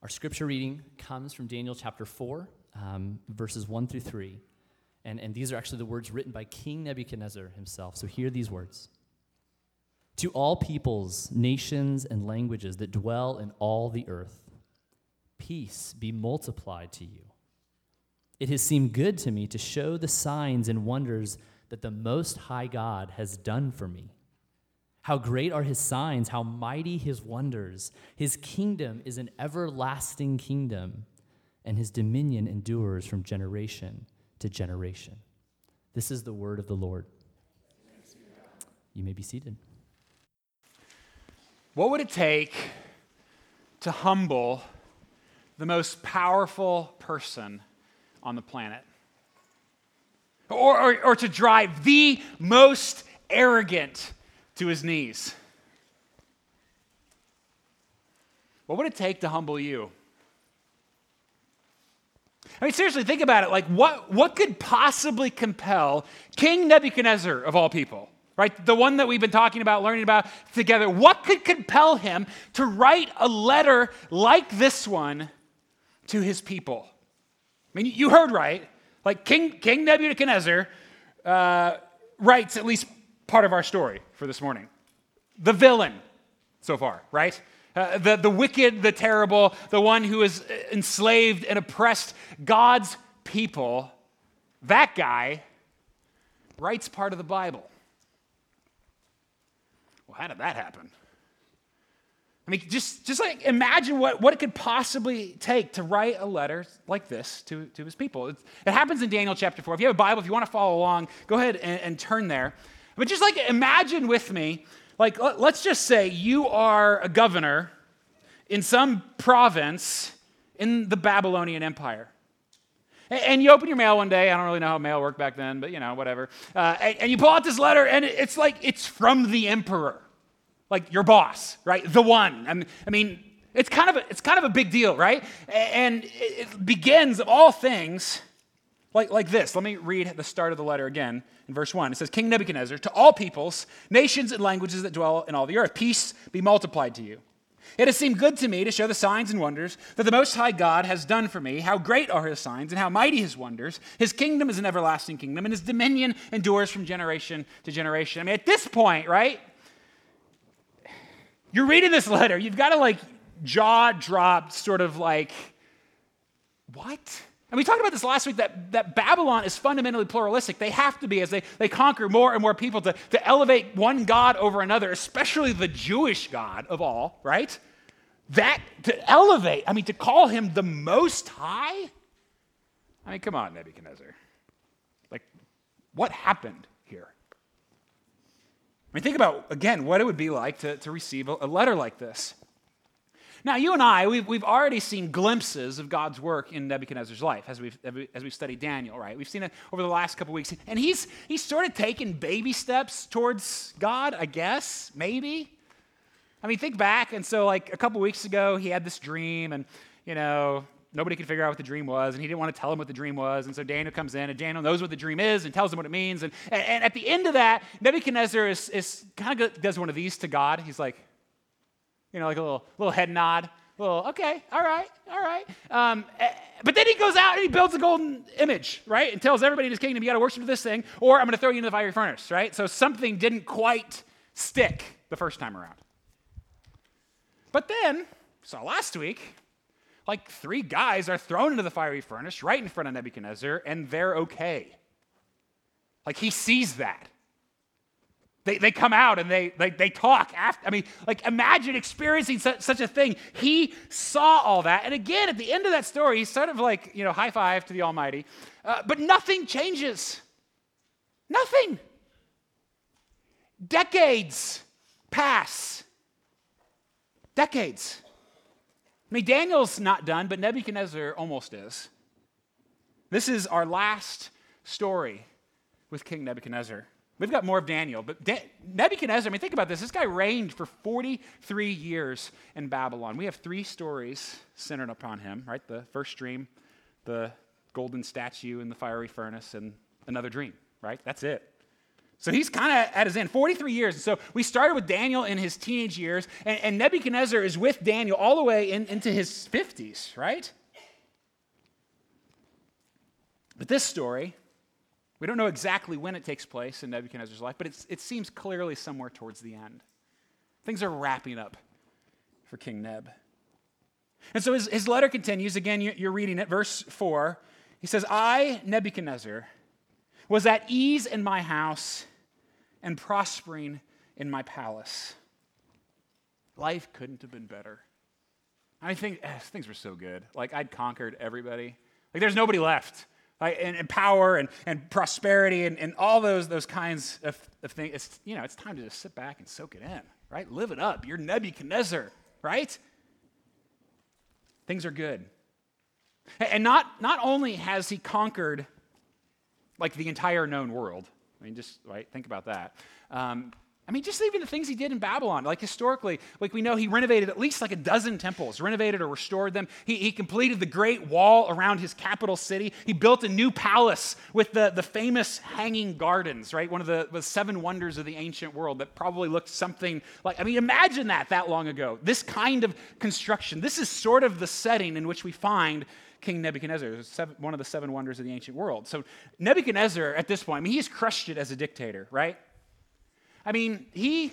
Our scripture reading comes from Daniel chapter 4, um, verses 1 through 3. And, and these are actually the words written by King Nebuchadnezzar himself. So hear these words To all peoples, nations, and languages that dwell in all the earth, peace be multiplied to you. It has seemed good to me to show the signs and wonders that the Most High God has done for me. How great are his signs, how mighty his wonders. His kingdom is an everlasting kingdom, and his dominion endures from generation to generation. This is the word of the Lord. You may be seated. What would it take to humble the most powerful person on the planet? Or, or, or to drive the most arrogant to his knees? What would it take to humble you? I mean, seriously, think about it. Like, what, what could possibly compel King Nebuchadnezzar, of all people, right? The one that we've been talking about, learning about together, what could compel him to write a letter like this one to his people? I mean, you heard right. Like, King, King Nebuchadnezzar uh, writes at least part of our story for this morning. The villain so far, right? Uh, the, the wicked, the terrible, the one who has enslaved and oppressed God's people, that guy writes part of the Bible. Well, how did that happen? I mean, just, just like imagine what, what it could possibly take to write a letter like this to, to his people. It happens in Daniel chapter 4. If you have a Bible, if you want to follow along, go ahead and, and turn there. But just like imagine with me like, let's just say you are a governor in some province in the Babylonian Empire. And you open your mail one day. I don't really know how mail worked back then, but you know, whatever. Uh, and, you pull out this letter, and it's like it's from the emperor, like your boss, right? The one. I mean, it's kind of a, it's kind of a big deal, right? And it begins of all things like, like this. Let me read the start of the letter again in verse 1. It says, King Nebuchadnezzar, to all peoples, nations, and languages that dwell in all the earth, peace be multiplied to you. It has seemed good to me to show the signs and wonders that the Most High God has done for me. How great are his signs and how mighty his wonders. His kingdom is an everlasting kingdom, and his dominion endures from generation to generation. I mean, at this point, right? You're reading this letter, you've got to like jaw drop, sort of like, what? And we talked about this last week that, that Babylon is fundamentally pluralistic. They have to be as they, they conquer more and more people to, to elevate one God over another, especially the Jewish God of all, right? That to elevate, I mean, to call him the most high? I mean, come on, Nebuchadnezzar. Like, what happened here? I mean, think about, again, what it would be like to, to receive a, a letter like this. Now, you and I, we've, we've already seen glimpses of God's work in Nebuchadnezzar's life as we've, as we've studied Daniel, right? We've seen it over the last couple weeks. And he's, he's sort of taken baby steps towards God, I guess, maybe. I mean, think back. And so, like, a couple weeks ago, he had this dream, and, you know, nobody could figure out what the dream was, and he didn't want to tell him what the dream was. And so Daniel comes in, and Daniel knows what the dream is and tells him what it means. And, and, and at the end of that, Nebuchadnezzar is, is kind of does one of these to God. He's like, you know, like a little, little head nod. Little, okay, all right, all right. Um, eh, but then he goes out and he builds a golden image, right? And tells everybody in his kingdom, you got to worship this thing, or I'm going to throw you into the fiery furnace, right? So something didn't quite stick the first time around. But then, so last week, like three guys are thrown into the fiery furnace right in front of Nebuchadnezzar, and they're okay. Like he sees that. They, they come out and they, they, they talk after. I mean, like imagine experiencing such, such a thing. He saw all that. And again, at the end of that story, he's sort of like, you know, high five to the Almighty. Uh, but nothing changes. Nothing. Decades pass. Decades. I mean, Daniel's not done, but Nebuchadnezzar almost is. This is our last story with King Nebuchadnezzar. We've got more of Daniel, but da- Nebuchadnezzar, I mean, think about this. This guy reigned for 43 years in Babylon. We have three stories centered upon him, right? The first dream, the golden statue in the fiery furnace, and another dream, right? That's it. So he's kind of at his end, 43 years. And so we started with Daniel in his teenage years, and, and Nebuchadnezzar is with Daniel all the way in, into his 50s, right? But this story, we don't know exactly when it takes place in Nebuchadnezzar's life, but it seems clearly somewhere towards the end. Things are wrapping up for King Neb. And so his, his letter continues. Again, you're reading it, verse 4. He says, I, Nebuchadnezzar, was at ease in my house and prospering in my palace. Life couldn't have been better. I think eh, things were so good. Like I'd conquered everybody. Like there's nobody left. And, and power and, and prosperity and, and all those, those kinds of, of things. It's, you know, it's time to just sit back and soak it in, right? Live it up. You're Nebuchadnezzar, right? Things are good. And not, not only has he conquered like the entire known world, I mean, just right, think about that. Um, I mean, just even the things he did in Babylon, like historically, like we know he renovated at least like a dozen temples, renovated or restored them. He, he completed the great wall around his capital city. He built a new palace with the, the famous hanging gardens, right? One of the, the seven wonders of the ancient world that probably looked something like, I mean, imagine that that long ago. This kind of construction. This is sort of the setting in which we find King Nebuchadnezzar, seven, one of the seven wonders of the ancient world. So Nebuchadnezzar, at this point, I mean, he's crushed it as a dictator, right? I mean, he,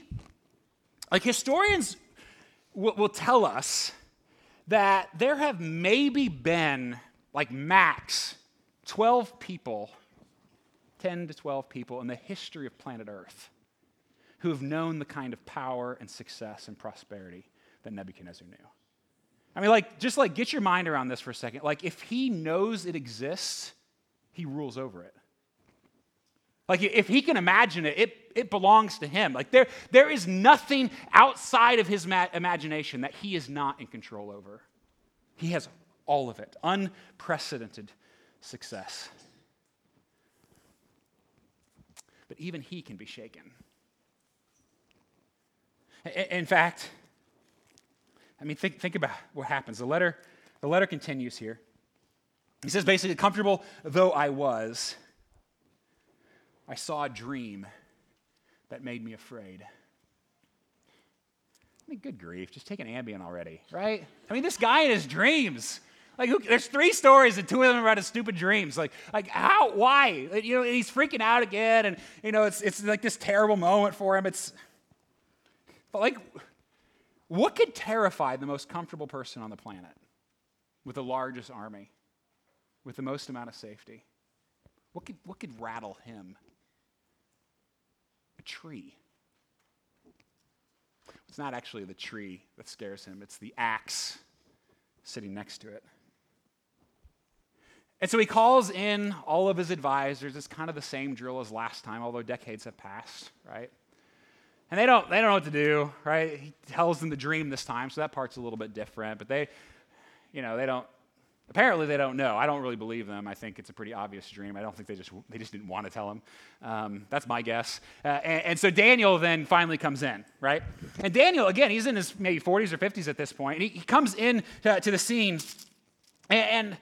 like historians will, will tell us that there have maybe been, like max, 12 people, 10 to 12 people in the history of planet Earth who have known the kind of power and success and prosperity that Nebuchadnezzar knew. I mean, like, just like get your mind around this for a second. Like, if he knows it exists, he rules over it. Like, if he can imagine it, it, it belongs to him. Like, there, there is nothing outside of his ma- imagination that he is not in control over. He has all of it, unprecedented success. But even he can be shaken. In fact, I mean, think, think about what happens. The letter, the letter continues here. He says basically, comfortable though I was, I saw a dream that made me afraid. I mean, good grief, just take an Ambien already, right? I mean, this guy in his dreams. Like, who, there's three stories, and two of them are about his stupid dreams. Like, like how? Why? You know, he's freaking out again, and you know, it's it's like this terrible moment for him. It's, but like, what could terrify the most comfortable person on the planet with the largest army, with the most amount of safety? What could, what could rattle him? Tree. It's not actually the tree that scares him, it's the axe sitting next to it. And so he calls in all of his advisors. It's kind of the same drill as last time, although decades have passed, right? And they don't, they don't know what to do, right? He tells them the dream this time, so that part's a little bit different. But they, you know, they don't, apparently they don't know. I don't really believe them. I think it's a pretty obvious dream. I don't think they just, they just didn't want to tell him. Um, that's my guess. Uh, and, and, so Daniel then finally comes in, right? And Daniel, again, he's in his maybe 40s or 50s at this point, and he, he comes in to, to the scene. And, and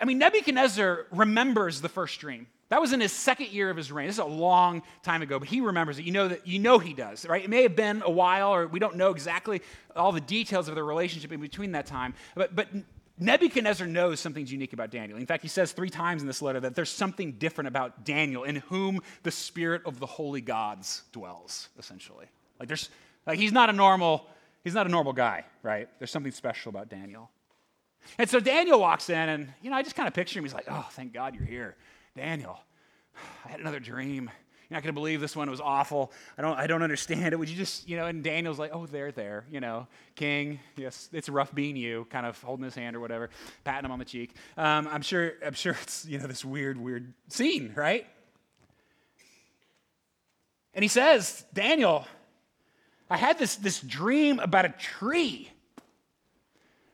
I mean, Nebuchadnezzar remembers the first dream. That was in his second year of his reign. This is a long time ago, but he remembers it. You know that you know he does, right? It may have been a while, or we don't know exactly all the details of the relationship in between that time. But, but Nebuchadnezzar knows something's unique about Daniel. In fact, he says three times in this letter that there's something different about Daniel, in whom the spirit of the holy gods dwells, essentially. Like there's like he's not a normal, he's not a normal guy, right? There's something special about Daniel. And so Daniel walks in, and you know, I just kind of picture him. He's like, oh, thank God you're here. Daniel, I had another dream. You're not going to believe this one was awful. I don't, I don't understand it. Would you just, you know, and Daniel's like, oh, there, there, you know, king, yes, it's rough being you, kind of holding his hand or whatever, patting him on the cheek. Um, I'm sure, I'm sure it's, you know, this weird, weird scene, right? And he says, Daniel, I had this, this dream about a tree.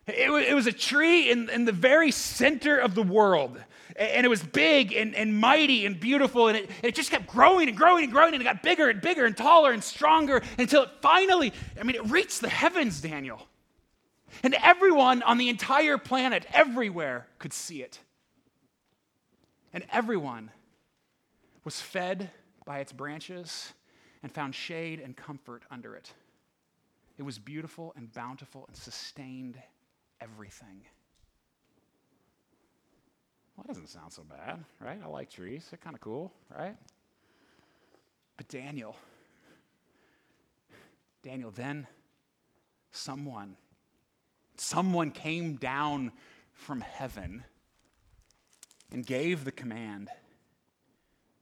It was, it was a tree in, in the very center of the world and it was big and, and mighty and beautiful, and it, and it just kept growing and growing and growing, and it got bigger and bigger and taller and stronger until it finally, I mean, it reached the heavens, Daniel. And everyone on the entire planet, everywhere, could see it. And everyone was fed by its branches and found shade and comfort under it. It was beautiful and bountiful and sustained everything. Well, that doesn't sound so bad, right? I like trees. They're kind of cool, right? But Daniel, Daniel, then someone, someone came down from heaven and gave the command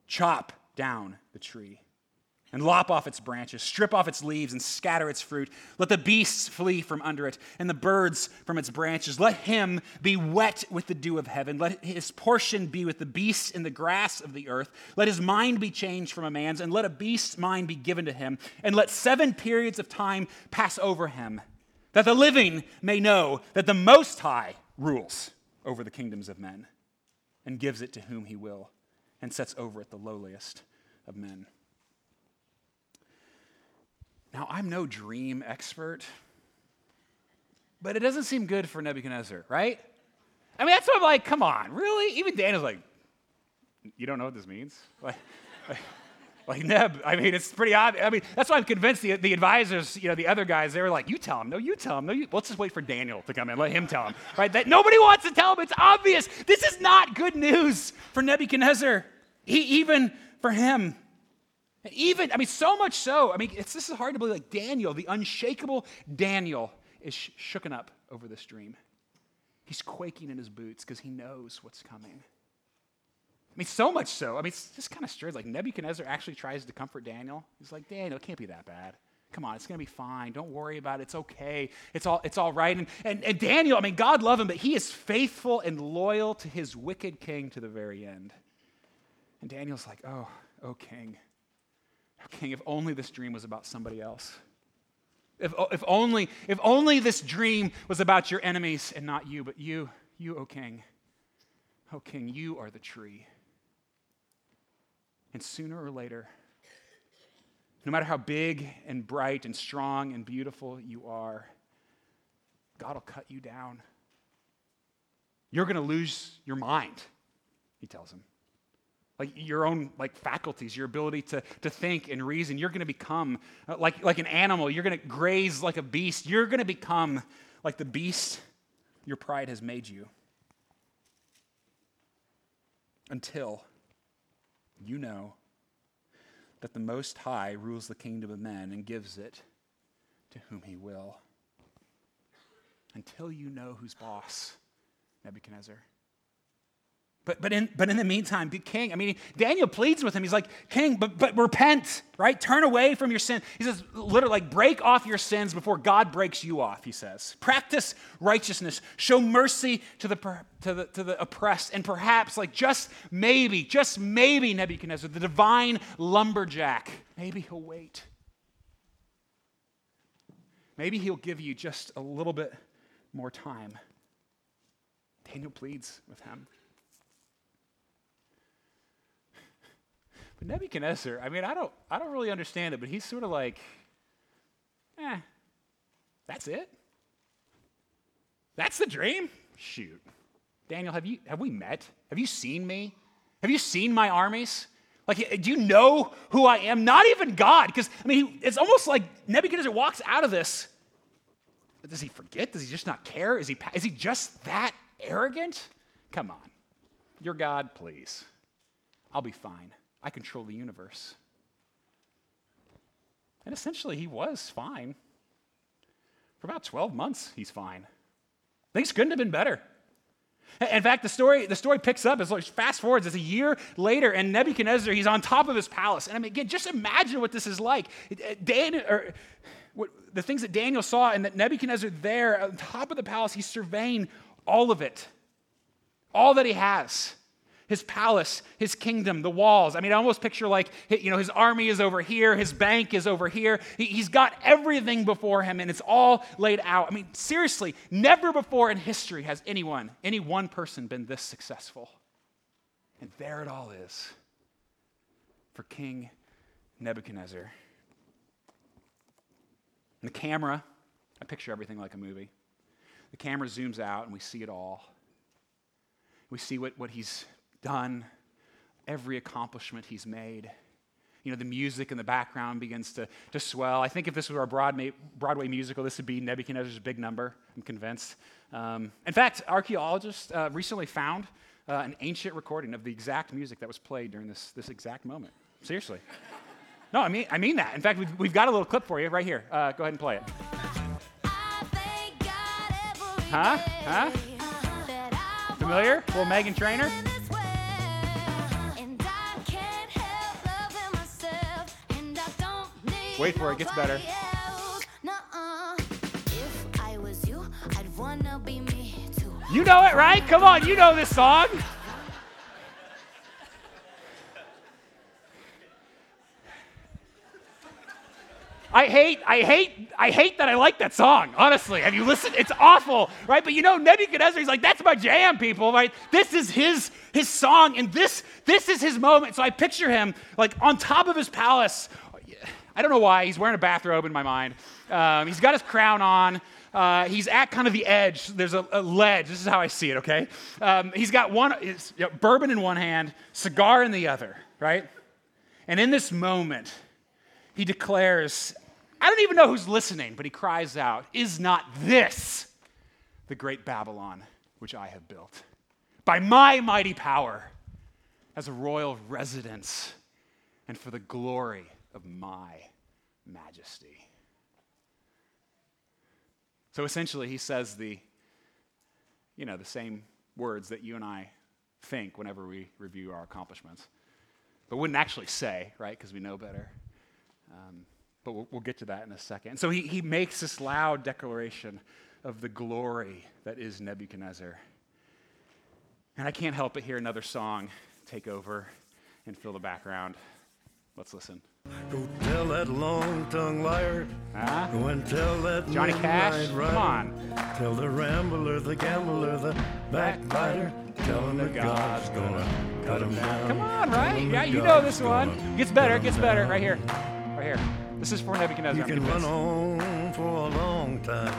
chop down the tree and lop off its branches, strip off its leaves, and scatter its fruit. Let the beasts flee from under it, and the birds from its branches. Let him be wet with the dew of heaven. Let his portion be with the beasts in the grass of the earth. Let his mind be changed from a man's, and let a beast's mind be given to him. And let seven periods of time pass over him, that the living may know that the Most High rules over the kingdoms of men, and gives it to whom he will, and sets over it the lowliest of men. Now, I'm no dream expert, but it doesn't seem good for Nebuchadnezzar, right? I mean, that's what I'm like, come on, really? Even Daniel's like, you don't know what this means? Like, like, like Neb, I mean, it's pretty obvious. I mean, that's why I'm convinced the, the advisors, you know, the other guys, they were like, you tell him. No, you tell him. No, you, let's just wait for Daniel to come in. Let him tell him, right? That nobody wants to tell him. It's obvious. This is not good news for Nebuchadnezzar. He, even for him. And even, I mean, so much so, I mean, it's this is hard to believe. Like Daniel, the unshakable Daniel, is sh- shooken up over this dream. He's quaking in his boots because he knows what's coming. I mean, so much so. I mean, it's just kind of strange. Like Nebuchadnezzar actually tries to comfort Daniel. He's like, Daniel, it can't be that bad. Come on, it's going to be fine. Don't worry about it. It's okay. It's all, it's all right. And, and, and Daniel, I mean, God love him, but he is faithful and loyal to his wicked king to the very end. And Daniel's like, oh, oh, king. King, if only this dream was about somebody else. If, if, only, if only this dream was about your enemies and not you, but you, you, O King. O King, you are the tree. And sooner or later, no matter how big and bright and strong and beautiful you are, God will cut you down. You're going to lose your mind, he tells him like your own like faculties your ability to, to think and reason. You're going to become uh, like, like an animal. You're going to graze like a beast. You're going to become like the beast your pride has made you until you know that the most high rules the kingdom of men and gives it to whom he will. Until you know who's boss nebuchadnezzar but, but, in, but in the meantime, king, I mean, Daniel pleads with him. He's like, King, but, but repent, right? Turn away from your sin. He says, literally, like, break off your sins before God breaks you off, he says. Practice righteousness. Show mercy to the, to the, to the oppressed. And perhaps, like, just maybe, just maybe, Nebuchadnezzar, the divine lumberjack, maybe he'll wait. Maybe he'll give you just a little bit more time. Daniel pleads with him. But Nebuchadnezzar, I mean, I don't, I don't really understand it, but he's sort of like, eh, that's it? That's the dream? Shoot. Daniel, have, you, have we met? Have you seen me? Have you seen my armies? Like, do you know who I am? Not even God. Because, I mean, it's almost like Nebuchadnezzar walks out of this. Does he forget? Does he just not care? Is he, is he just that arrogant? Come on. You're God, please. I'll be fine. I control the universe. And essentially, he was fine. For about 12 months, he's fine. Things couldn't have been better. In fact, the story, the story picks up as fast forwards. It's a year later, and Nebuchadnezzar, he's on top of his palace. And I mean, again, just imagine what this is like. Daniel, or what, the things that Daniel saw, and that Nebuchadnezzar there on top of the palace, he's surveying all of it, all that he has his palace, his kingdom, the walls. I mean, I almost picture like, you know, his army is over here, his bank is over here. He's got everything before him and it's all laid out. I mean, seriously, never before in history has anyone, any one person been this successful. And there it all is for King Nebuchadnezzar. And the camera, I picture everything like a movie. The camera zooms out and we see it all. We see what, what he's done, every accomplishment he's made. You know, the music in the background begins to, to swell. I think if this were a Broadway, Broadway musical, this would be Nebuchadnezzar's big number. I'm convinced. Um, in fact, archaeologists uh, recently found uh, an ancient recording of the exact music that was played during this, this exact moment. Seriously. No, I mean, I mean that. In fact, we've, we've got a little clip for you right here. Uh, go ahead and play it. Huh? Huh? Familiar? Little Meghan Trainor? Wait for it, gets better. You know it, right? Come on, you know this song. I hate, I hate, I hate that I like that song. Honestly, have you listened? It's awful, right? But you know, Nebuchadnezzar, he's like, that's my jam, people, right? This is his his song, and this this is his moment. So I picture him like on top of his palace. I don't know why he's wearing a bathrobe in my mind. Um, he's got his crown on. Uh, he's at kind of the edge. There's a, a ledge. This is how I see it. Okay. Um, he's got one you know, bourbon in one hand, cigar in the other, right? And in this moment, he declares, I don't even know who's listening, but he cries out, Is not this the great Babylon which I have built? By my mighty power, as a royal residence, and for the glory of my majesty. So essentially, he says the, you know, the same words that you and I think whenever we review our accomplishments, but wouldn't actually say, right? Because we know better. Um, but we'll, we'll, get to that in a second. So he, he makes this loud declaration of the glory that is Nebuchadnezzar. And I can't help but hear another song take over and fill the background. Let's listen. Go tell that long tongued liar. Huh? Go and tell that Johnny Cash. Come on. Tell the rambler, the gambler, the backbiter. Tell him that God's gonna cut him down. Come on, right? Yeah, you know this one. Gets better, gets better. Right here. Right here. This is for Nebuchadnezzar. You can run on for a long time.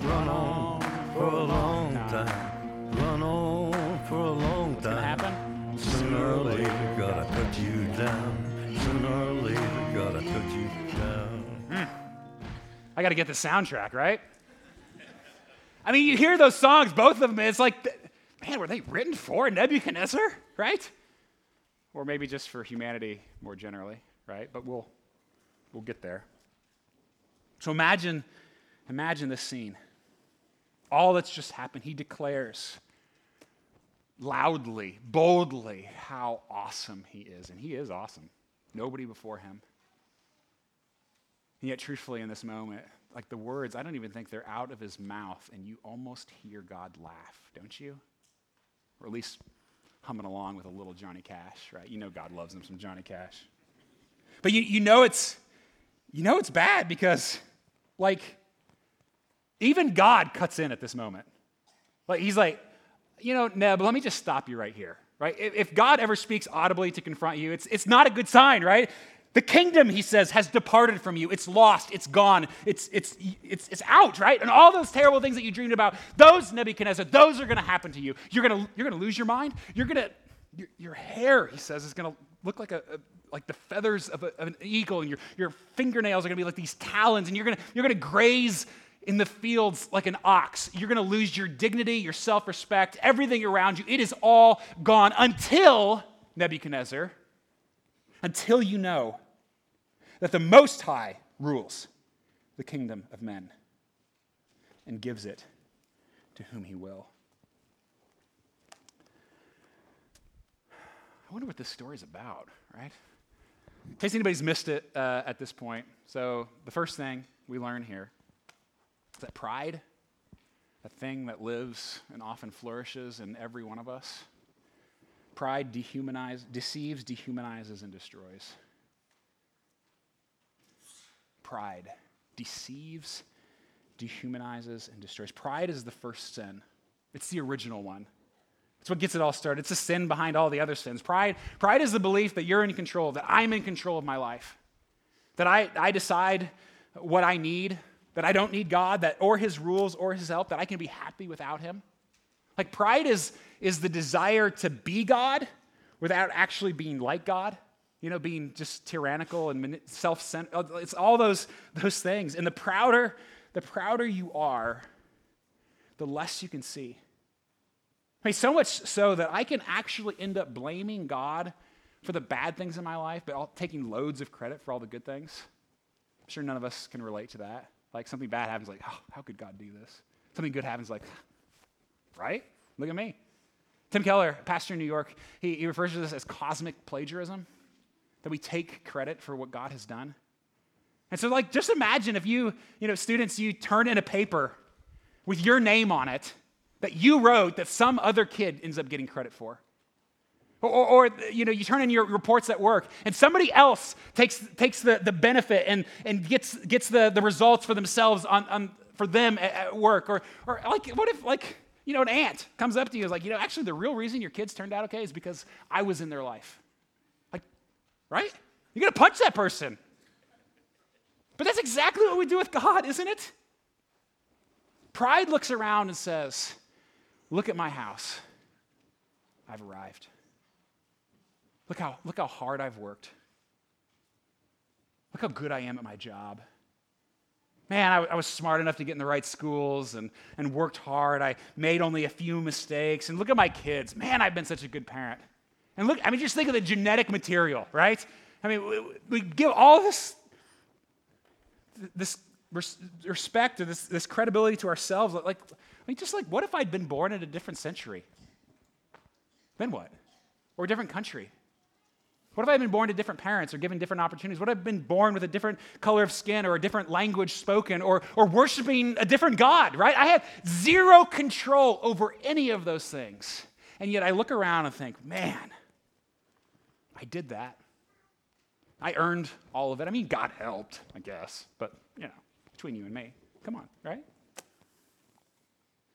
Run on for a long time. Run on for a long time. What's gonna happen? Sooner or later, gotta cut you down. Sooner or later, you down. I got to get the soundtrack, right? I mean, you hear those songs, both of them, it's like, man, were they written for Nebuchadnezzar, right? Or maybe just for humanity more generally, right? But we'll, we'll get there. So imagine, imagine this scene. All that's just happened, he declares loudly, boldly, how awesome he is. And he is awesome. Nobody before him. And yet, truthfully, in this moment, like the words, I don't even think they're out of his mouth, and you almost hear God laugh, don't you? Or at least humming along with a little Johnny Cash, right? You know God loves him some Johnny Cash. But you, you know it's you know it's bad because like even God cuts in at this moment. Like he's like, you know, Neb, let me just stop you right here. Right? If, God ever speaks audibly to confront you, it's, it's not a good sign, right? The kingdom, he says, has departed from you. It's lost. It's gone. It's, it's, it's, it's out, right? And all those terrible things that you dreamed about, those, Nebuchadnezzar, those are going to happen to you. You're going you're gonna lose your mind. You're to, your, hair, he says, is going to look like, a, a, like the feathers of, a, of an eagle, and your, your fingernails are going to be like these talons, and you're going you're to graze in the fields like an ox. You're going to lose your dignity, your self respect, everything around you. It is all gone until, Nebuchadnezzar, until you know that the Most High rules the kingdom of men and gives it to whom he will. I wonder what this story is about, right? In case anybody's missed it uh, at this point. So, the first thing we learn here is that pride, a thing that lives and often flourishes in every one of us, pride dehumanizes, deceives, dehumanizes, and destroys. Pride deceives, dehumanizes, and destroys. Pride is the first sin, it's the original one. It's what gets it all started. It's the sin behind all the other sins. Pride, pride is the belief that you're in control, that I'm in control of my life, that I, I decide what I need, that I don't need God, that or his rules or his help, that I can be happy without him. Like pride is, is the desire to be God without actually being like God. you know, being just tyrannical and self-centered. It's all those, those things. And the prouder, the prouder you are, the less you can see. I mean, so much so that I can actually end up blaming God for the bad things in my life, but taking loads of credit for all the good things. I'm sure none of us can relate to that. Like something bad happens, like, oh, how could God do this? Something good happens, like, right? Look at me. Tim Keller, pastor in New York, he, he refers to this as cosmic plagiarism, that we take credit for what God has done. And so, like, just imagine if you, you know, students, you turn in a paper with your name on it that you wrote that some other kid ends up getting credit for. Or, or, you know, you turn in your reports at work and somebody else takes, takes the, the benefit and, and gets, gets the, the results for themselves on, on, for them at, at work. Or, or like, what if, like, you know, an aunt comes up to you and is like, you know, actually, the real reason your kids turned out okay is because I was in their life. Like, right? You're going to punch that person. But that's exactly what we do with God, isn't it? Pride looks around and says, Look at my house. I've arrived. Look how, look how hard I've worked. Look how good I am at my job. Man, I, I, was smart enough to get in the right schools and, and worked hard. I made only a few mistakes. And look at my kids. Man, I've been such a good parent. And look, I mean, just think of the genetic material, right? I mean, we, we give all this, this respect or this, this credibility to ourselves. Like, I mean, just like, what if I'd been born in a different century? Then what? Or a different country? What if I had been born to different parents or given different opportunities? What if I've been born with a different color of skin or a different language spoken or, or worshiping a different God, right? I have zero control over any of those things. And yet I look around and think, man, I did that. I earned all of it. I mean, God helped, I guess, but, you know, between you and me. Come on, right?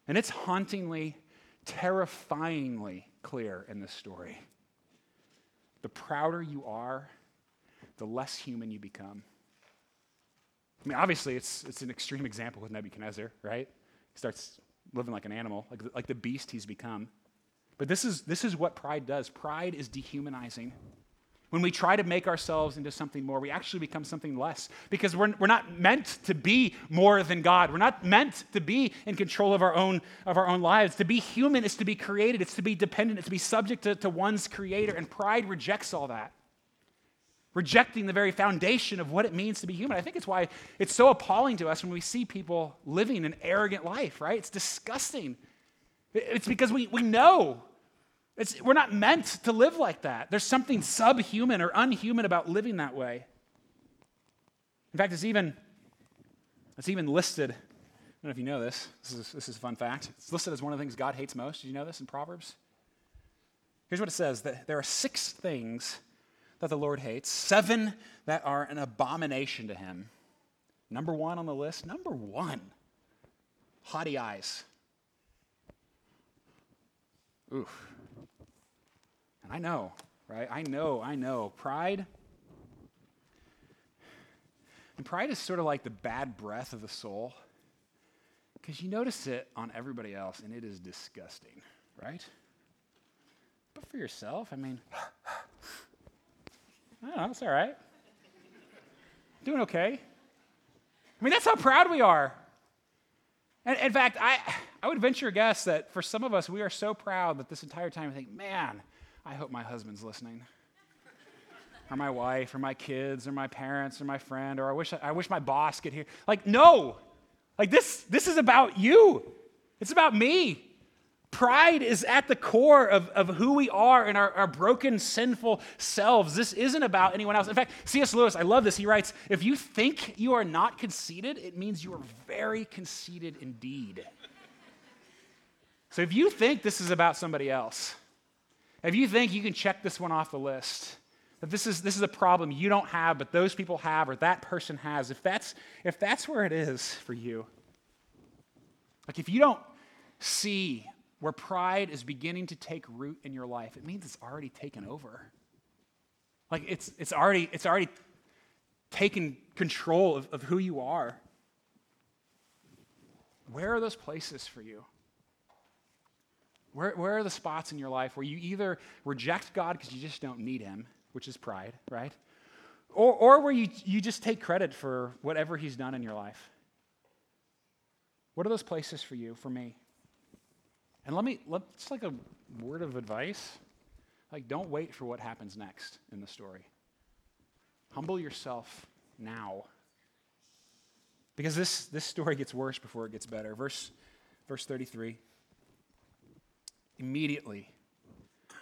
And it's hauntingly, terrifyingly clear in this story. The prouder you are, the less human you become. I mean, obviously, it's, it's an extreme example with Nebuchadnezzar, right? He starts living like an animal, like the, like the beast he's become. But this is, this is what pride does pride is dehumanizing. When we try to make ourselves into something more, we actually become something less because we're, we're not meant to be more than God. We're not meant to be in control of our own, of our own lives. To be human is to be created, it's to be dependent, it's to be subject to, to one's creator. And pride rejects all that, rejecting the very foundation of what it means to be human. I think it's why it's so appalling to us when we see people living an arrogant life, right? It's disgusting. It's because we, we know it's, we're not meant to live like that. There's something subhuman or unhuman about living that way. In fact, it's even, it's even listed. I don't know if you know this. This is, this is a fun fact. It's listed as one of the things God hates most. Did you know this in Proverbs? Here's what it says that there are six things that the Lord hates, seven that are an abomination to him. Number one on the list, number one, haughty eyes. Oof. And I know, right? I know, I know. Pride. And pride is sort of like the bad breath of the soul. Because you notice it on everybody else, and it is disgusting, right? But for yourself, I mean, I don't know, it's all right. Doing okay. I mean, that's how proud we are. And in fact, I, I would venture a guess that for some of us, we are so proud that this entire time we think, man, I hope my husband's listening. or my wife, or my kids, or my parents, or my friend, or I wish, I wish my boss could hear. Like, no! Like, this, this is about you. It's about me. Pride is at the core of, of who we are and our, our broken, sinful selves. This isn't about anyone else. In fact, C.S. Lewis, I love this. He writes If you think you are not conceited, it means you are very conceited indeed. So if you think this is about somebody else, if you think you can check this one off the list, that this is, this is a problem you don't have, but those people have, or that person has, if that's, if that's where it is for you, like if you don't see where pride is beginning to take root in your life, it means it's already taken over. Like it's, it's, already, it's already taken control of, of who you are. Where are those places for you? Where, where are the spots in your life where you either reject God because you just don't need Him, which is pride, right? Or, or where you, you just take credit for whatever he's done in your life. What are those places for you, for me? And let me, let's like a word of advice. Like, don't wait for what happens next in the story. Humble yourself now. Because this, this story gets worse before it gets better. Verse, verse 33. Immediately,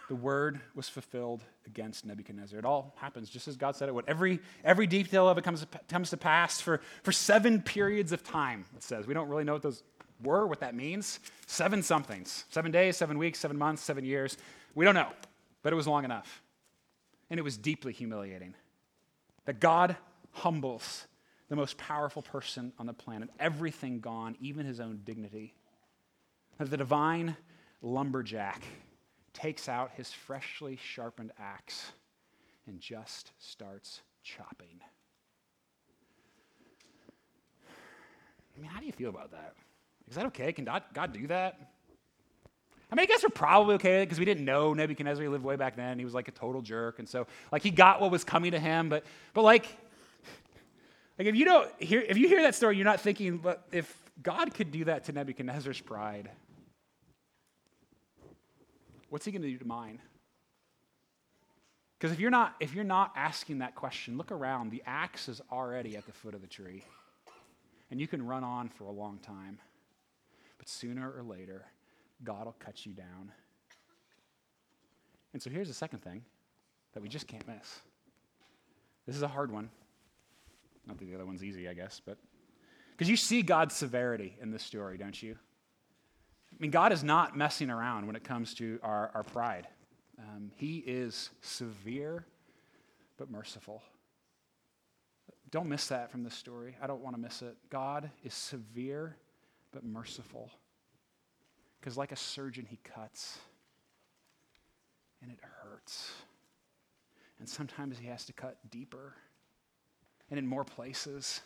the word was fulfilled against Nebuchadnezzar. It all happens just as God said it would. Every, every detail of it comes, comes to pass for, for seven periods of time, it says. We don't really know what those were, what that means. Seven somethings. Seven days, seven weeks, seven months, seven years. We don't know, but it was long enough. And it was deeply humiliating that God humbles the most powerful person on the planet, everything gone, even his own dignity. That the divine lumberjack takes out his freshly sharpened axe and just starts chopping. I mean, how do you feel about that? Is that okay? Can God, God do that? I mean, I guess we're probably okay because we didn't know Nebuchadnezzar. He lived way back then. He was like a total jerk. And so, like, he got what was coming to him. But, but like, like if you don't hear, if you hear that story, you're not thinking, but if God could do that to Nebuchadnezzar's pride, what's he going to do to mine? Because if you're not if you're not asking that question, look around. The axe is already at the foot of the tree. And you can run on for a long time. But sooner or later, God will cut you down. And so here's the second thing that we just can't miss. This is a hard one. Not that the other one's easy, I guess, but because you see God's severity in this story, don't you? I mean, God is not messing around when it comes to our, our pride. Um, he is severe but merciful. Don't miss that from this story. I don't want to miss it. God is severe but merciful. Because, like a surgeon, he cuts and it hurts. And sometimes he has to cut deeper and in more places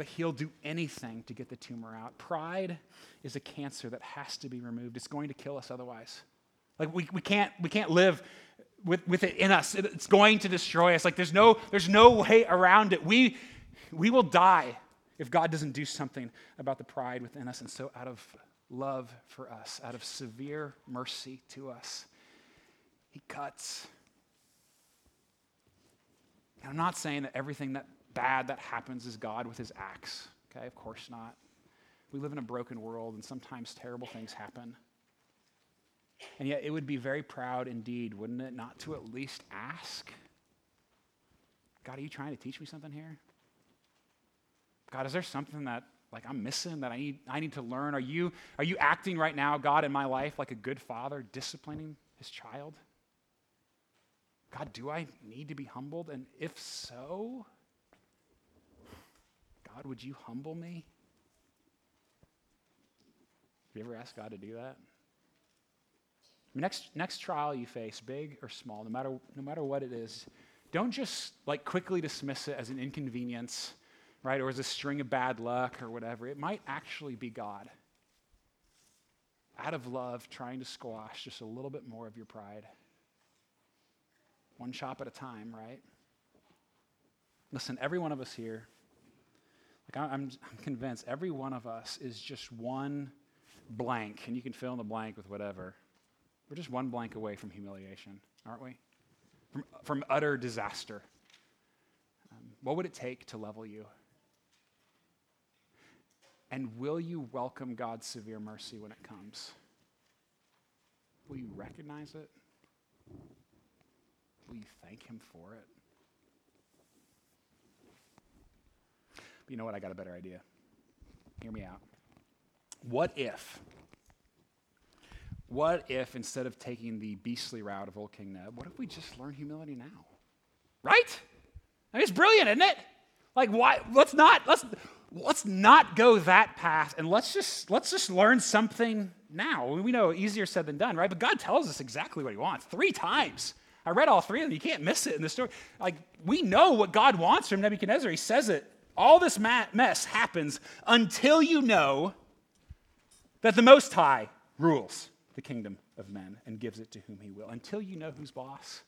but he'll do anything to get the tumor out. Pride is a cancer that has to be removed. It's going to kill us otherwise. Like we, we, can't, we can't live with, with it in us. It, it's going to destroy us. Like there's no, there's no way around it. We, we will die if God doesn't do something about the pride within us. And so out of love for us, out of severe mercy to us, he cuts. And I'm not saying that everything that bad that happens is God with his axe. Okay, of course not. We live in a broken world, and sometimes terrible things happen. And yet, it would be very proud indeed, wouldn't it, not to at least ask? God, are you trying to teach me something here? God, is there something that like I'm missing that I need, I need to learn? Are you, are you acting right now, God, in my life like a good father, disciplining his child? God, do I need to be humbled? And if so, God, would you humble me? Have you ever asked God to do that? Next, next trial you face, big or small, no matter, no matter what it is, don't just like quickly dismiss it as an inconvenience, right, or as a string of bad luck or whatever. It might actually be God, out of love, trying to squash just a little bit more of your pride. One chop at a time, right? Listen, every one of us here like I'm, I'm convinced every one of us is just one blank, and you can fill in the blank with whatever. We're just one blank away from humiliation, aren't we? From, from utter disaster. Um, what would it take to level you? And will you welcome God's severe mercy when it comes? Will you recognize it? Will you thank Him for it? You know what? I got a better idea. Hear me out. What if? What if instead of taking the beastly route of old King Neb, what if we just learn humility now? Right? I mean, it's brilliant, isn't it? Like, why? Let's not let's let's not go that path, and let's just let's just learn something now. We know easier said than done, right? But God tells us exactly what He wants three times. I read all three of them. You can't miss it in the story. Like, we know what God wants from Nebuchadnezzar. He says it all this mess happens until you know that the Most High rules the kingdom of men and gives it to whom he will. Until you know who's boss.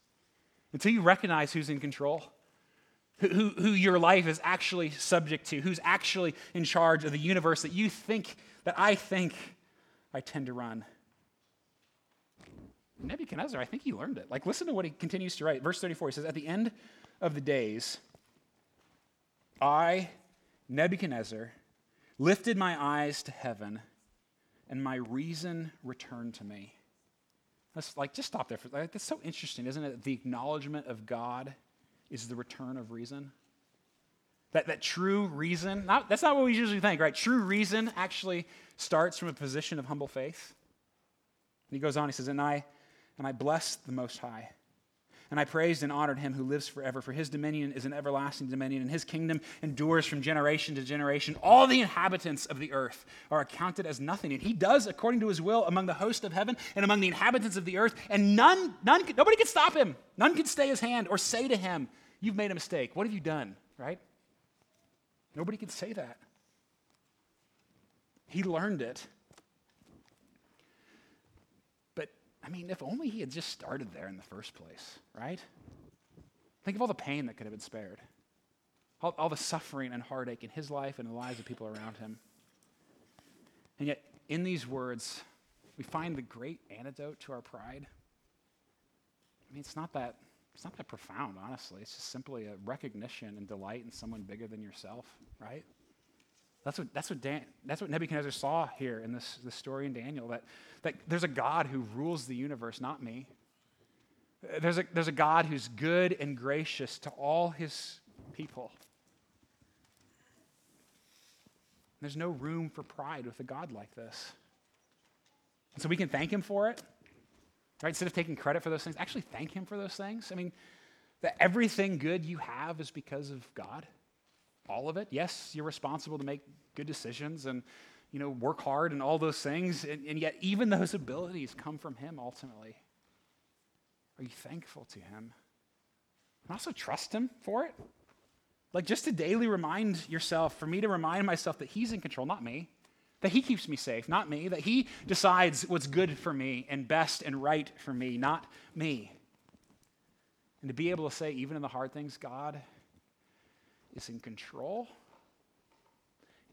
until you recognize who's in control, who, who, who your life is actually subject to, who's actually in charge of the universe that you think, that I think I tend to run. Nebuchadnezzar, I think he learned it. Like, listen to what he continues to write. Verse 34, he says, At the end of the days, I, Nebuchadnezzar, lifted my eyes to heaven, and my reason returned to me. Let's like just stop there for like, that's so interesting, isn't it? The acknowledgement of God is the return of reason. That, that true reason, not, that's not what we usually think, right? True reason actually starts from a position of humble faith. And he goes on, he says, And I and I blessed the Most High. And I praised and honored him who lives forever, for his dominion is an everlasting dominion, and his kingdom endures from generation to generation. All the inhabitants of the earth are accounted as nothing, and he does according to his will among the host of heaven and among the inhabitants of the earth, and none, none, nobody can stop him. None can stay his hand or say to him, You've made a mistake. What have you done? Right? Nobody can say that. He learned it I mean, if only he had just started there in the first place, right? Think of all the pain that could have been spared, all, all the suffering and heartache in his life and the lives of people around him. And yet, in these words, we find the great antidote to our pride. I mean, it's not that, it's not that profound, honestly. It's just simply a recognition and delight in someone bigger than yourself, right? That's what, that's what, Dan, that's what Nebuchadnezzar saw here in this, this story in Daniel that, that there's a God who rules the universe, not me. There's a, there's a God who's good and gracious to all his people. There's no room for pride with a God like this. And so we can thank him for it, right? Instead of taking credit for those things, actually thank him for those things. I mean, that everything good you have is because of God all of it. Yes, you're responsible to make good decisions and you know work hard and all those things, and, and yet even those abilities come from Him ultimately. Are you thankful to Him? And also trust Him for it. Like just to daily remind yourself, for me to remind myself that He's in control, not me. That He keeps me safe, not me. That He decides what's good for me and best and right for me, not me. And to be able to say, even in the hard things, God, is in control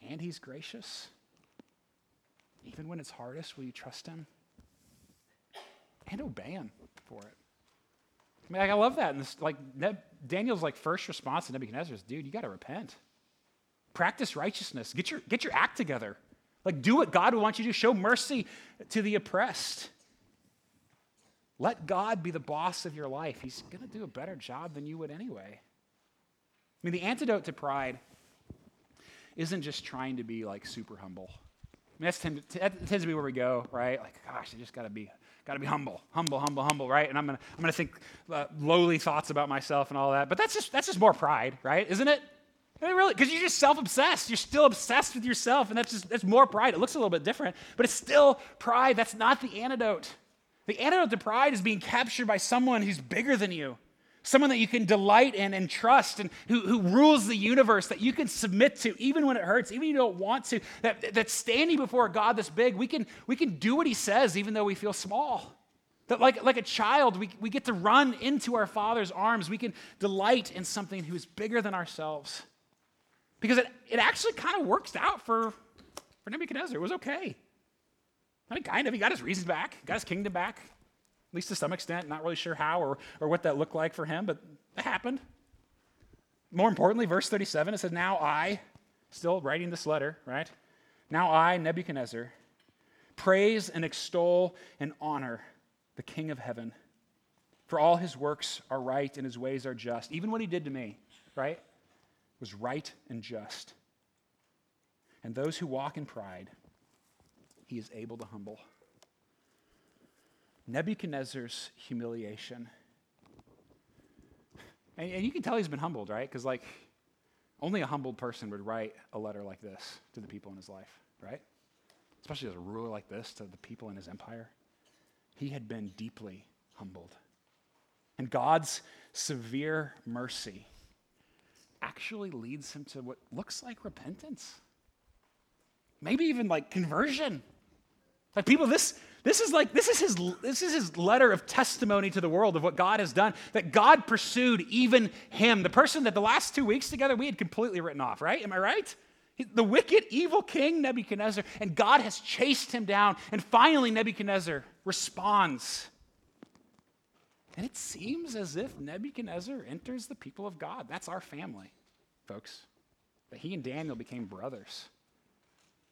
and he's gracious. Even when it's hardest, will you trust him? And obey him for it. I mean, like, I love that. And this, like Daniel's like first response to Nebuchadnezzar is, dude, you got to repent. Practice righteousness. Get your, get your act together. Like, do what God would want you to do. Show mercy to the oppressed. Let God be the boss of your life. He's going to do a better job than you would anyway. I mean, the antidote to pride isn't just trying to be like super humble. I mean, that's tend that tends to be where we go, right? Like, gosh, I just got to be, got to be humble, humble, humble, humble, right? And I'm gonna, I'm gonna think uh, lowly thoughts about myself and all that. But that's just, that's just more pride, right? Isn't it? I mean, really, because you're just self-obsessed. You're still obsessed with yourself, and that's just that's more pride. It looks a little bit different, but it's still pride. That's not the antidote. The antidote to pride is being captured by someone who's bigger than you, someone that you can delight in and trust and who, who rules the universe that you can submit to even when it hurts even when you don't want to that, that standing before a god this big. We can we can do what he says even though we feel small. That like, like a child we, we get to run into our father's arms. We can delight in something who is bigger than ourselves. Because it, it actually kind of works out for, for nebuchadnezzar. It was okay. I mean, kind of. He got his reasons back, got his kingdom back at least to some extent. Not really sure how or, or what that looked like for him, but it happened. More importantly, verse 37, it says, Now I, still writing this letter, right? Now I, Nebuchadnezzar, praise and extol and honor the King of heaven. For all his works are right and his ways are just. Even what he did to me, right, was right and just. And those who walk in pride, he is able to humble. Nebuchadnezzar's humiliation. And, and you can tell he's been humbled, right? Because, like, only a humbled person would write a letter like this to the people in his life, right? Especially as a ruler like this to the people in his empire. He had been deeply humbled. And God's severe mercy actually leads him to what looks like repentance. Maybe even like conversion. Like people, this This is like this is his this is his letter of testimony to the world of what God has done. That God pursued even him, the person that the last two weeks together we had completely written off. Right? Am I right? The wicked, evil king Nebuchadnezzar, and God has chased him down. And finally, Nebuchadnezzar responds. And it seems as if Nebuchadnezzar enters the people of God. That's our family, folks. That he and Daniel became brothers.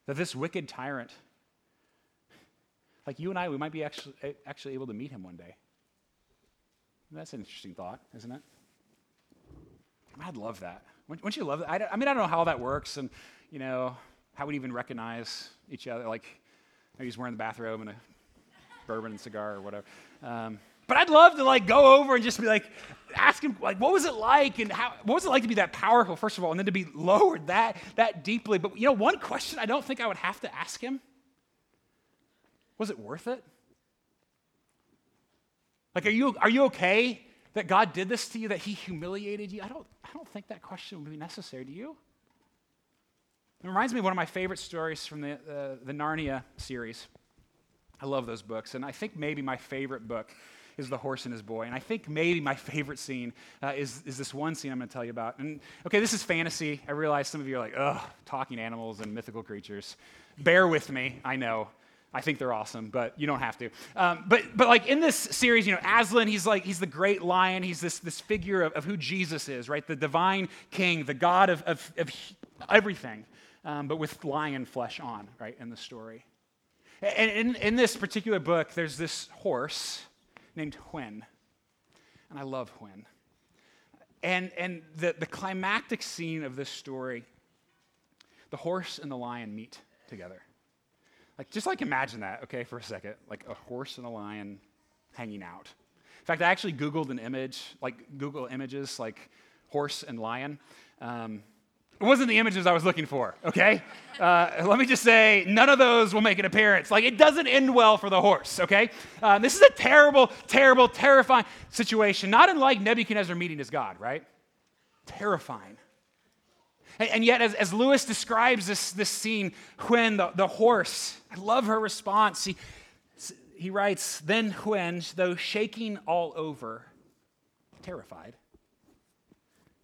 That this wicked tyrant like you and I, we might be actually, actually able to meet him one day. That's an interesting thought, isn't it? I'd love that. Wouldn't you love that? I, I mean, I don't know how that works and, you know, how we'd even recognize each other. Like, maybe he's wearing the bathrobe and a bourbon and cigar or whatever. Um, but I'd love to like go over and just be like, ask him like, what was it like, and how, what was it like to be that powerful, first of all, and then to be lowered that that deeply. But you know, one question I don't think I would have to ask him was it worth it? Like, are you, are you okay that God did this to you, that He humiliated you? I don't, I don't think that question would be necessary. Do you? It reminds me of one of my favorite stories from the, uh, the Narnia series. I love those books, and I think maybe my favorite book is The Horse and His Boy. And I think maybe my favorite scene uh, is, is this one scene I'm going to tell you about. And okay, this is fantasy. I realize some of you are like, ugh, talking animals and mythical creatures. Bear with me, I know. I think they're awesome, but you don't have to. Um, but, but like in this series, you know, Aslan, he's like, he's the great lion. He's this, this figure of, of who Jesus is, right? The divine king, the God of, of, of everything, um, but with lion flesh on, right, in the story. And in, in this particular book, there's this horse named Hwin. And I love Hwin. And, and the, the climactic scene of this story, the horse and the lion meet together. Like, just like imagine that, okay, for a second. Like a horse and a lion hanging out. In fact, I actually Googled an image, like Google images, like horse and lion. Um, it wasn't the images I was looking for, okay? Uh, let me just say, none of those will make an appearance. Like, it doesn't end well for the horse, okay? Uh, this is a terrible, terrible, terrifying situation, not unlike Nebuchadnezzar meeting his God, right? Terrifying. And, and yet, as, as Lewis describes this, this scene, when the, the horse, I love her response. He, he writes, Then Hwin, though shaking all over, terrified,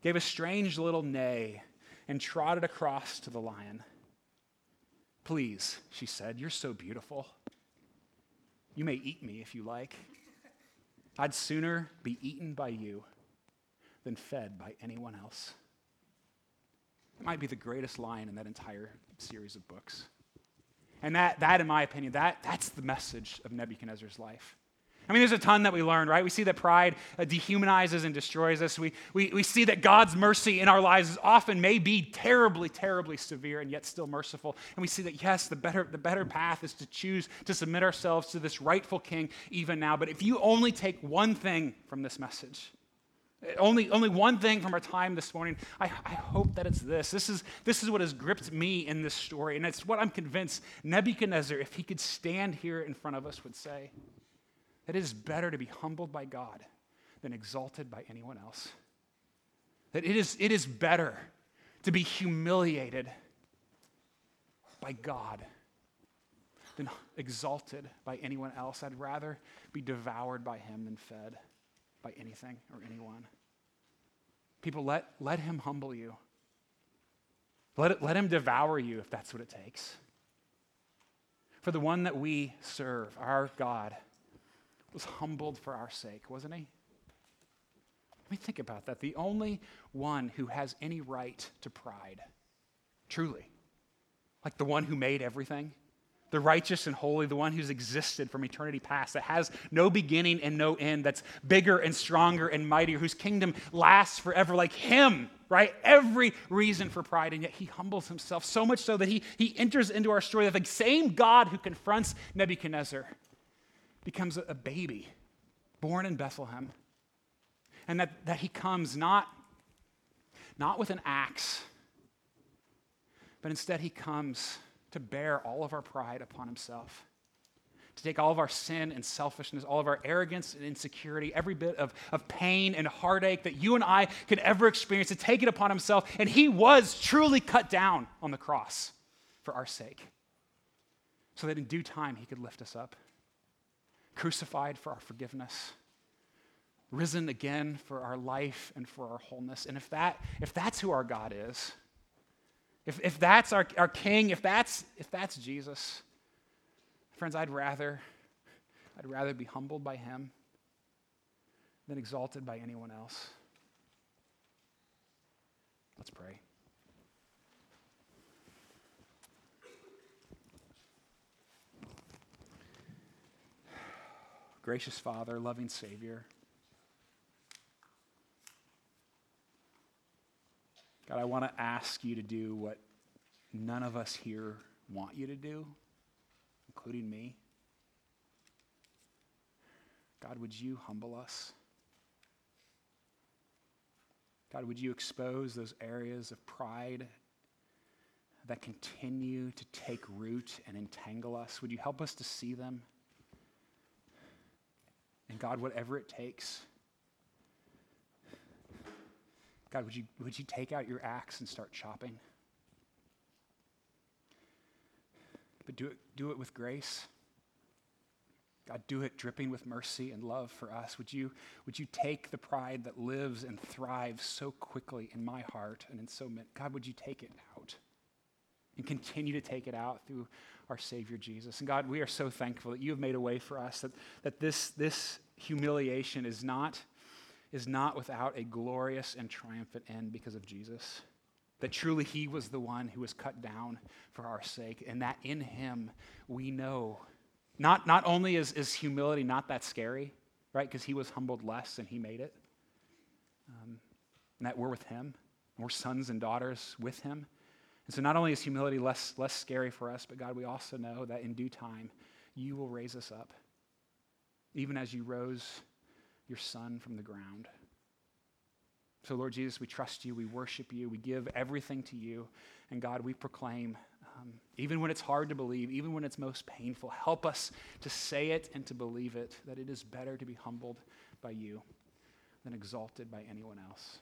gave a strange little neigh and trotted across to the lion. Please, she said, you're so beautiful. You may eat me if you like. I'd sooner be eaten by you than fed by anyone else. Might be the greatest line in that entire series of books. And that, that in my opinion, that, that's the message of Nebuchadnezzar's life. I mean, there's a ton that we learn, right? We see that pride uh, dehumanizes and destroys us. We, we, we see that God's mercy in our lives often may be terribly, terribly severe and yet still merciful. And we see that, yes, the better, the better path is to choose to submit ourselves to this rightful king even now. But if you only take one thing from this message, only, only one thing from our time this morning. I, I hope that it's this. This is, this is what has gripped me in this story. And it's what I'm convinced Nebuchadnezzar, if he could stand here in front of us, would say that it is better to be humbled by God than exalted by anyone else. That it is, it is better to be humiliated by God than exalted by anyone else. I'd rather be devoured by him than fed by anything or anyone. People, let, let him humble you. Let, it, let him devour you if that's what it takes. For the one that we serve, our God, was humbled for our sake, wasn't he? Let me think about that. The only one who has any right to pride, truly, like the one who made everything, the righteous and holy, the one who's existed from eternity past, that has no beginning and no end, that's bigger and stronger and mightier, whose kingdom lasts forever, like him, right? Every reason for pride, and yet he humbles himself so much so that he, he enters into our story that the same God who confronts Nebuchadnezzar becomes a, baby born in Bethlehem. And that, that he comes not, not with an axe, but instead he comes to bear all of our pride upon himself, to take all of our sin and selfishness, all of our arrogance and insecurity, every bit of, of pain and heartache that you and I could ever experience, to take it upon himself. And he was truly cut down on the cross for our sake, so that in due time he could lift us up. crucified for our forgiveness, risen again for our life and for our wholeness. And if, that, if that's who our God is, if, if that's our, our King, if that's, if that's Jesus, friends, I'd rather, I'd rather be humbled by him than exalted by anyone else. Let's pray. Gracious Father, loving Savior, God, I want to ask you to do what none of us here want you to do, including me. God, would you humble us? God, would you expose those areas of pride that continue to take root and entangle us? Would you help us to see them? And God, whatever it takes, God, would you, would you take out your axe and start chopping? But do it, do it with grace. God, do it dripping with mercy and love for us. Would you, would you take the pride that lives and thrives so quickly in my heart and in so many? God, would you take it out and continue to take it out through our Savior Jesus? And God, we are so thankful that you have made a way for us, that, that this, this humiliation is not, is not without a glorious and triumphant end because of Jesus. That truly he was the one who was cut down for our sake, and that in him we know not, not only is, is humility not that scary, right? Because he was humbled less and he made it. Um, and that we're with him. We're sons and daughters with him. And so not only is humility less, less scary for us, but God, we also know that in due time, you will raise us up, even as you rose your son from the ground. So, Lord Jesus, we trust you, we worship you, we give everything to you. And God, we proclaim um, even when it's hard to believe, even when it's most painful, help us to say it and to believe it that it is better to be humbled by you than exalted by anyone else.